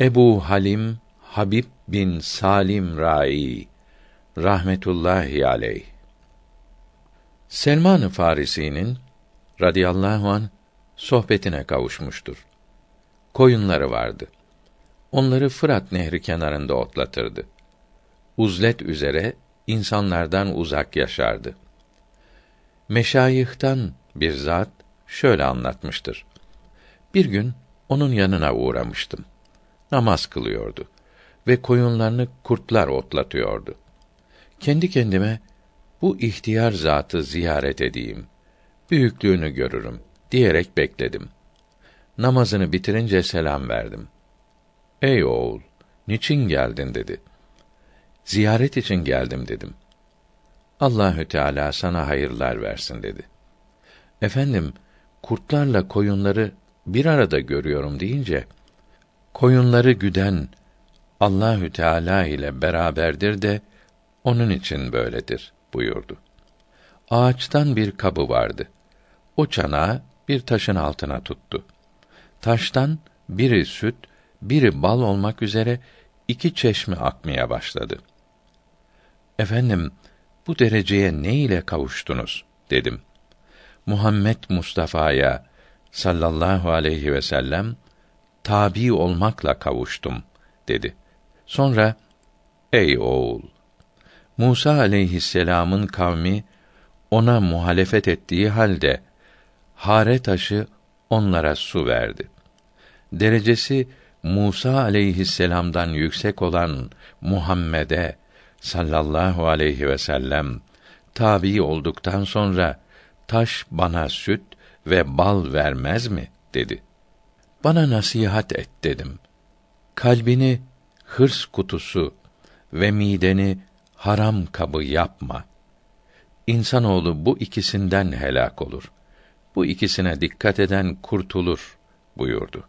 Ebu Halim Habib bin Salim Rai rahmetullahi aleyh Selman-ı Farisi'nin radıyallahu an sohbetine kavuşmuştur. Koyunları vardı. Onları Fırat Nehri kenarında otlatırdı. Uzlet üzere insanlardan uzak yaşardı. Meşayihtan bir zat şöyle anlatmıştır. Bir gün onun yanına uğramıştım. Namaz kılıyordu ve koyunlarını kurtlar otlatıyordu. Kendi kendime bu ihtiyar zatı ziyaret edeyim. Büyüklüğünü görürüm diyerek bekledim. Namazını bitirince selam verdim. Ey oğul, niçin geldin dedi. Ziyaret için geldim dedim. Allahü Teala sana hayırlar versin dedi. Efendim, kurtlarla koyunları bir arada görüyorum deyince koyunları güden Allahü Teala ile beraberdir de onun için böyledir buyurdu. Ağaçtan bir kabı vardı. O çanağı bir taşın altına tuttu. Taştan biri süt, biri bal olmak üzere iki çeşme akmaya başladı. Efendim, bu dereceye ne ile kavuştunuz dedim. Muhammed Mustafa'ya sallallahu aleyhi ve sellem tabi olmakla kavuştum dedi. Sonra ey oğul Musa aleyhisselam'ın kavmi ona muhalefet ettiği halde hare taşı onlara su verdi. Derecesi Musa aleyhisselam'dan yüksek olan Muhammed'e sallallahu aleyhi ve sellem tabi olduktan sonra taş bana süt ve bal vermez mi dedi. Bana nasihat et dedim. Kalbini hırs kutusu ve mideni haram kabı yapma. İnsanoğlu bu ikisinden helak olur. Bu ikisine dikkat eden kurtulur buyurdu.